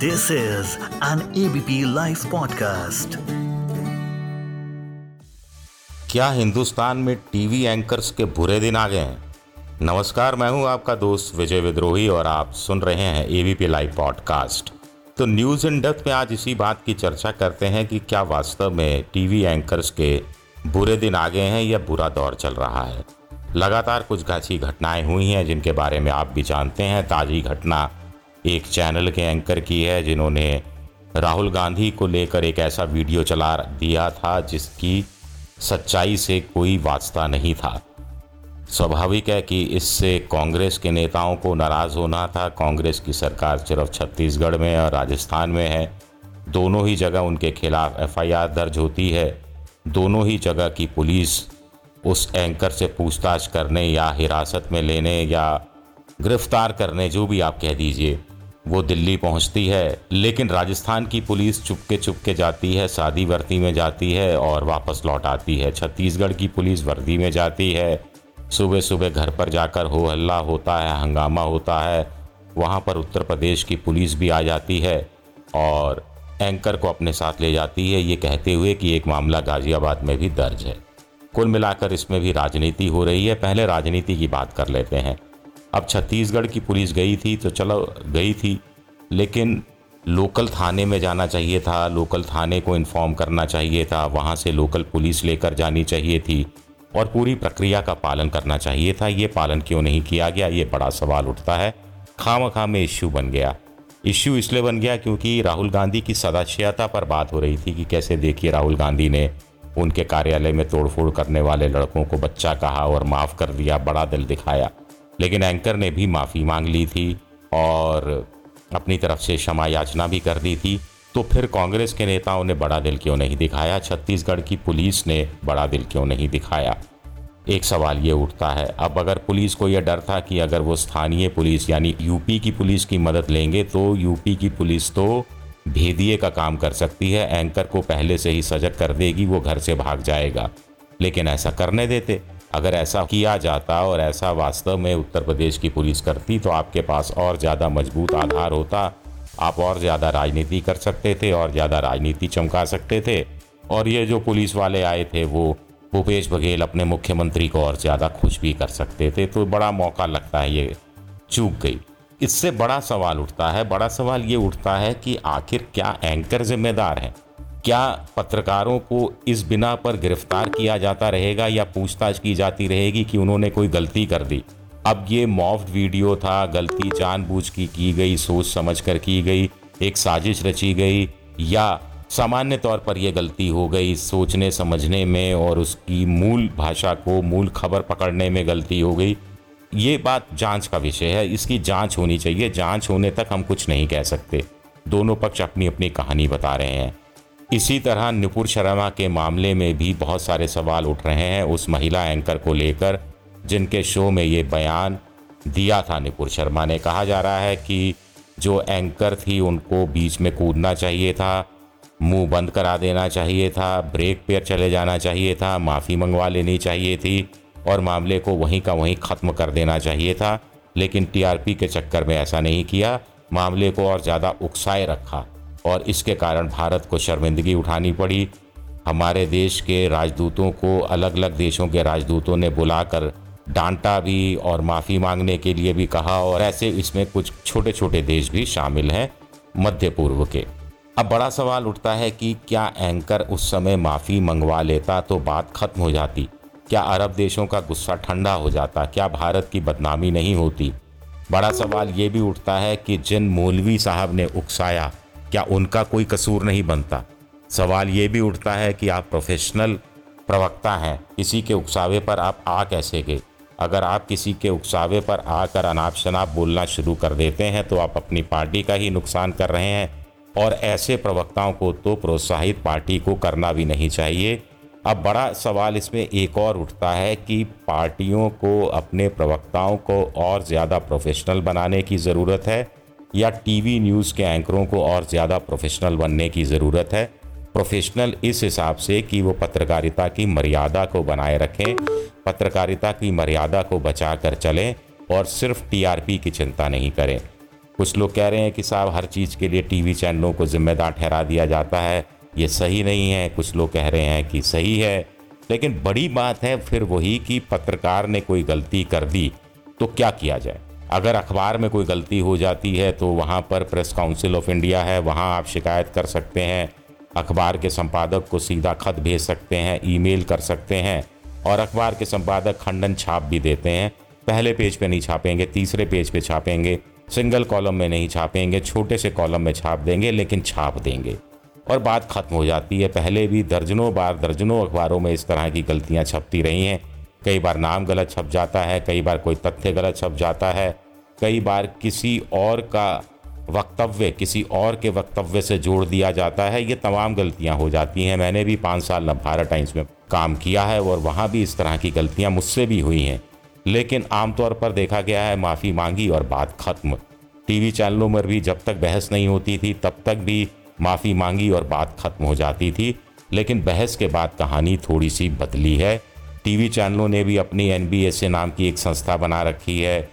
This is an ABP Life podcast. क्या हिंदुस्तान में TV anchors के बुरे दिन आ गए हैं? नमस्कार, मैं हूँ आपका दोस्त विजय विद्रोही और आप सुन रहे हैं एबीपी लाइव पॉडकास्ट तो न्यूज़ इन डेप्थ में आज इसी बात की चर्चा करते हैं कि क्या वास्तव में टीवी एंकर्स के बुरे दिन आ गए हैं या बुरा दौर चल रहा है। लगातार कुछ अच्छी घटनाएँ हुई हैं जिनके बारे में आप भी जानते हैं। ताज़ी घटना एक चैनल के एंकर की है, जिन्होंने राहुल गांधी को लेकर एक ऐसा वीडियो चला दिया था, जिसकी सच्चाई से कोई वास्ता नहीं था। स्वाभाविक है कि इससे कांग्रेस के नेताओं को नाराज़ होना था। कांग्रेस की सरकार सिर्फ़ छत्तीसगढ़ में और राजस्थान में है। दोनों ही जगह उनके खिलाफ एफआईआर दर्ज होती है। दोनों ही जगह की पुलिस उस एंकर से पूछताछ करने या हिरासत में लेने या गिरफ़्तार करने, जो भी आप कह दीजिए। वो दिल्ली पहुँचती है। लेकिन राजस्थान की पुलिस चुपके चुपके जाती है, सादी वर्दी में जाती है और वापस लौट आती है। छत्तीसगढ़ की पुलिस वर्दी में जाती है। सुबह सुबह घर पर जाकर हो हल्ला होता है, हंगामा होता है। वहाँ पर उत्तर प्रदेश की पुलिस भी आ जाती है और एंकर को अपने साथ ले जाती है। ये कहते हुए कि एक मामला गाज़ियाबाद में भी दर्ज है। कुल मिलाकर इसमें भी राजनीति हो रही है। पहले राजनीति की बात कर लेते हैं। अब छत्तीसगढ़ की पुलिस गई थी तो चलो, गई थी। लेकिन लोकल थाने में जाना चाहिए था, लोकल थाने को इन्फॉर्म करना चाहिए था, वहाँ से लोकल पुलिस लेकर जानी चाहिए थी और पूरी प्रक्रिया का पालन करना चाहिए था। ये पालन क्यों नहीं किया गया? ये बड़ा सवाल उठता है। खाम खा में इश्यू बन गया। इश्यू इसलिए बन गया क्योंकि राहुल गांधी की सदाशयता पर बात हो रही थी कि कैसे देखिए राहुल गांधी ने उनके कार्यालय में तोड़फोड़ करने वाले लड़कों को बच्चा कहा और माफ़ कर दिया, बड़ा दिल दिखाया। लेकिन एंकर ने भी माफ़ी मांग ली थी और अपनी तरफ़ से क्षमा याचना भी कर दी थी। तो फिर कांग्रेस के नेताओं ने बड़ा दिल क्यों नहीं दिखाया? छत्तीसगढ़ की पुलिस ने बड़ा दिल क्यों नहीं दिखाया? एक सवाल ये उठता है, अब अगर पुलिस को यह डर था कि अगर वो स्थानीय पुलिस यानी यूपी की पुलिस की मदद लेंगे तो यूपी की पुलिस तो भेदिए का काम कर सकती है। एंकर को पहले से ही सजग कर देगी, वो घर से भाग जाएगा। लेकिन ऐसा करने देते। अगर ऐसा किया जाता और ऐसा वास्तव में उत्तर प्रदेश की पुलिस करती तो आपके पास और ज़्यादा मज़बूत आधार होता। आप और ज़्यादा राजनीति कर सकते थे और ज़्यादा राजनीति चमका सकते थे। और ये जो पुलिस वाले आए थे, वो भूपेश बघेल अपने मुख्यमंत्री को और ज़्यादा खुश भी कर सकते थे। तो बड़ा मौका लगता है, ये चूक गई। इससे बड़ा सवाल उठता है, बड़ा सवाल ये उठता है कि आखिर क्या एंकर जिम्मेदार है? क्या पत्रकारों को इस बिना पर गिरफ़्तार किया जाता रहेगा या पूछताछ की जाती रहेगी कि उन्होंने कोई गलती कर दी? अब ये मॉफ्ड वीडियो था, गलती जानबूझ की की गई, सोच समझ कर की गई, एक साजिश रची गई, या सामान्य तौर पर यह गलती हो गई, सोचने समझने में और उसकी मूल भाषा को मूल खबर पकड़ने में गलती हो गई। ये बात जाँच का विषय है, इसकी जाँच होनी चाहिए, जाँच होने तक हम कुछ नहीं कह सकते। दोनों पक्ष अपनी अपनी कहानी बता रहे हैं। इसी तरह नुपुर शर्मा के मामले में भी बहुत सारे सवाल उठ रहे हैं उस महिला एंकर को लेकर, जिनके शो में ये बयान दिया था नुपुर शर्मा ने। कहा जा रहा है कि जो एंकर थी, उनको बीच में कूदना चाहिए था, मुँह बंद करा देना चाहिए था, ब्रेक पर चले जाना चाहिए था, माफ़ी मंगवा लेनी चाहिए थी और मामले को वहीं का वहीं ख़त्म कर देना चाहिए था, लेकिन टीआरपी के चक्कर में ऐसा नहीं किया। मामले को और ज़्यादा उकसाए रखा। और इसके कारण भारत को शर्मिंदगी उठानी पड़ी। हमारे देश के राजदूतों को अलग अलग देशों के राजदूतों ने बुलाकर डांटा भी और माफ़ी मांगने के लिए भी कहा और ऐसे इसमें कुछ छोटे छोटे देश भी शामिल हैं मध्य पूर्व के। अब बड़ा सवाल उठता है कि क्या एंकर उस समय माफ़ी मंगवा लेता तो बात खत्म हो जाती? क्या अरब देशों का गुस्सा ठंडा हो जाता? क्या भारत की बदनामी नहीं होती? बड़ा सवाल ये भी उठता है कि जिन मौलवी साहब ने उकसाया क्या उनका कोई कसूर नहीं बनता? सवाल ये भी उठता है कि आप प्रोफेशनल प्रवक्ता हैं, किसी के उकसावे पर आप आ कैसे गए? अगर आप किसी के उकसावे पर आकर अनाप शनाप बोलना शुरू कर देते हैं तो आप अपनी पार्टी का ही नुकसान कर रहे हैं। और ऐसे प्रवक्ताओं को तो प्रोत्साहित पार्टी को करना भी नहीं चाहिए। अब बड़ा सवाल इसमें एक और उठता है कि पार्टियों को, अपने प्रवक्ताओं को और ज़्यादा प्रोफेशनल बनाने की ज़रूरत है। या टीवी न्यूज़ के एंकरों को और ज़्यादा प्रोफेशनल बनने की ज़रूरत है। प्रोफेशनल इस हिसाब से कि वो पत्रकारिता की मर्यादा को बनाए रखें, पत्रकारिता की मर्यादा को बचा कर चलें और सिर्फ़ टीआरपी की चिंता नहीं करें। कुछ लोग कह रहे हैं कि साहब, हर चीज़ के लिए टीवी चैनलों को जिम्मेदार ठहरा दिया जाता है। ये सही नहीं है। कुछ लोग कह रहे हैं कि सही है। लेकिन बड़ी बात है फिर वही कि पत्रकार ने कोई गलती कर दी तो क्या किया जाए? अगर अखबार में कोई गलती हो जाती है तो वहाँ पर प्रेस काउंसिल ऑफ़ इंडिया है। वहाँ आप शिकायत कर सकते हैं। अखबार के संपादक को सीधा खत भेज सकते हैं, ईमेल कर सकते हैं और अखबार के संपादक खंडन छाप भी देते हैं। पहले पेज पे नहीं छापेंगे, तीसरे पेज पे छापेंगे। सिंगल कॉलम में नहीं छापेंगे, छोटे से कॉलम में छाप देंगे, लेकिन छाप देंगे और बात खत्म हो जाती है। पहले भी दर्जनों बार दर्जनों अखबारों में इस तरह की गलतियाँ छपती रही हैं। कई बार नाम गलत छप जाता है, कई बार कोई तथ्य गलत छप जाता है, कई बार किसी और का वक्तव्य, किसी और के वक्तव्य से जोड़ दिया जाता है, ये तमाम गलतियाँ हो जाती हैं। मैंने भी पाँच साल नवभारत टाइम्स में काम किया है और वहाँ भी इस तरह की गलतियाँ मुझसे भी हुई हैं। लेकिन आमतौर पर देखा गया है, माफ़ी मांगी और बात खत्म। टीवी चैनलों में भी जब तक बहस नहीं होती थी, तब तक भी माफ़ी मांगी और बात खत्म हो जाती थी। लेकिन बहस के बाद कहानी थोड़ी सी बदली है। टीवी चैनलों ने भी अपनी एन नाम की एक संस्था बना रखी है,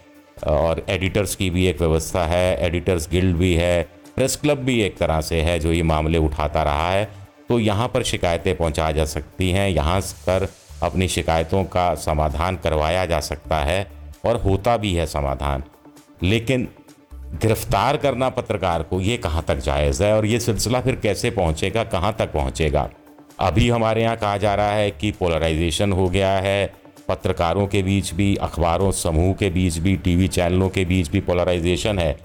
और एडिटर्स की भी एक व्यवस्था है, एडिटर्स गिल्ड भी है, प्रेस क्लब भी एक तरह से है जो ये मामले उठाता रहा है। तो यहाँ पर शिकायतें पहुँचा जा सकती हैं, यहाँ पर अपनी शिकायतों का समाधान करवाया जा सकता है, और होता भी है समाधान। लेकिन गिरफ़्तार करना पत्रकार को ये कहाँ तक जायज़ है, और ये सिलसिला फिर कैसे पहुँचेगा, कहाँ तक पहुँचेगा? अभी हमारे यहाँ कहा जा रहा है कि पोलराइजेशन हो गया है। पत्रकारों के बीच भी, अखबारों, समूह के बीच भी, टीवी चैनलों के बीच भी पोलराइजेशन है।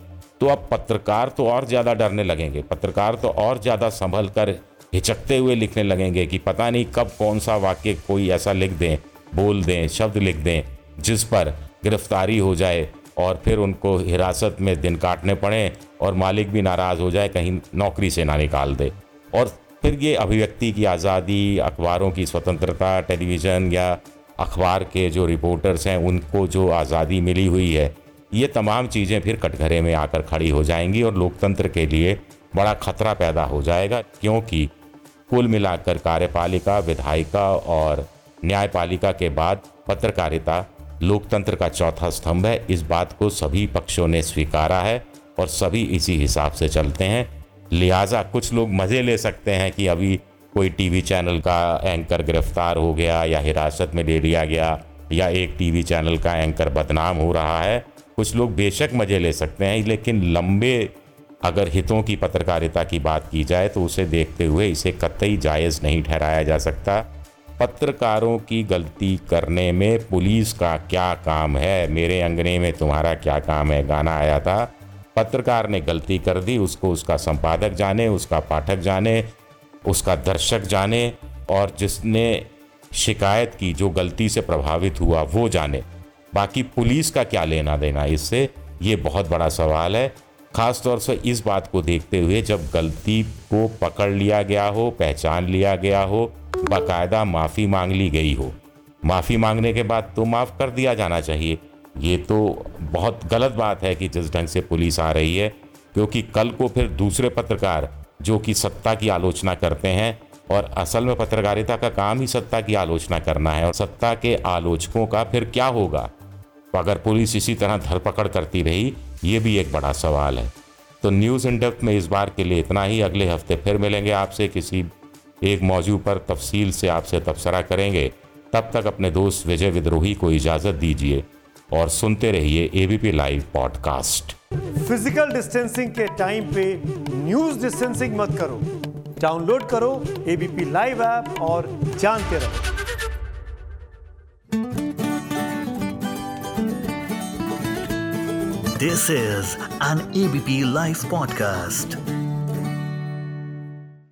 तो अब पत्रकार तो और ज़्यादा डरने लगेंगे। पत्रकार तो और ज़्यादा संभल कर हिचकते हुए लिखने लगेंगे कि पता नहीं कब कौन सा वाक्य कोई ऐसा लिख दें, बोल दें, शब्द लिख दें, जिस पर गिरफ्तारी हो जाए और फिर उनको हिरासत में दिन काटने पड़े और मालिक भी नाराज़ हो जाए, कहीं नौकरी से ना निकाल दे। और फिर ये अभिव्यक्ति की आज़ादी, अखबारों की स्वतंत्रता, टेलीविज़न या अखबार के जो रिपोर्टर्स हैं, उनको जो आज़ादी मिली हुई है, ये तमाम चीज़ें फिर कटघरे में आकर खड़ी हो जाएँगी और लोकतंत्र के लिए बड़ा खतरा पैदा हो जाएगा, क्योंकि कुल मिलाकर कार्यपालिका, विधायिका और न्यायपालिका के बाद पत्रकारिता लोकतंत्र का चौथा स्तंभ है। इस बात को सभी पक्षों ने स्वीकारा है और सभी इसी हिसाब से चलते हैं। लिहाजा कुछ लोग मज़े ले सकते हैं कि अभी कोई टीवी चैनल का एंकर गिरफ़्तार हो गया या हिरासत में ले लिया गया या एक टीवी चैनल का एंकर बदनाम हो रहा है। कुछ लोग बेशक मज़े ले सकते हैं, लेकिन लंबे अगर हितों की पत्रकारिता की बात की जाए तो उसे देखते हुए इसे कतई जायज़ नहीं ठहराया जा सकता। पत्रकारों की गलती करने में पुलिस का क्या काम है? मेरे अंगने में तुम्हारा क्या काम है? गाना आया था। पत्रकार ने गलती कर दी, उसको उसका संपादक जाने, उसका पाठक जाने, उसका दर्शक जाने और जिसने शिकायत की, जो गलती से प्रभावित हुआ, वो जाने। बाकी पुलिस का क्या लेना देना इससे? ये बहुत बड़ा सवाल है। ख़ास तौर से इस बात को देखते हुए जब गलती को पकड़ लिया गया हो, पहचान लिया गया हो, बाकायदा माफ़ी मांग ली गई हो। माफ़ी मांगने के बाद तो माफ़ कर दिया जाना चाहिए। ये तो बहुत गलत बात है कि जिस ढंग से पुलिस आ रही है, क्योंकि कल को फिर दूसरे पत्रकार, जो कि सत्ता की आलोचना करते हैं, और असल में पत्रकारिता का काम ही सत्ता की आलोचना करना है, और सत्ता के आलोचकों का फिर क्या होगा? तो अगर पुलिस इसी तरह धरपकड़ करती रही, ये भी एक बड़ा सवाल है। तो न्यूज़ इन में इस बार के लिए इतना ही। अगले हफ़्ते फिर मिलेंगे आपसे किसी एक मौजू पर तफसील से आपसे तबसरा करेंगे। तब तक अपने दोस्त विजय विद्रोही को इजाज़त दीजिए। और सुनते रहिए ABP live podcast physical distancing के टाइम पे न्यूज़ डिस्टेंसिंग मत करो। डाउनलोड करो एबीपी लाइव ऐप और जानते रहो। This is an ABP live podcast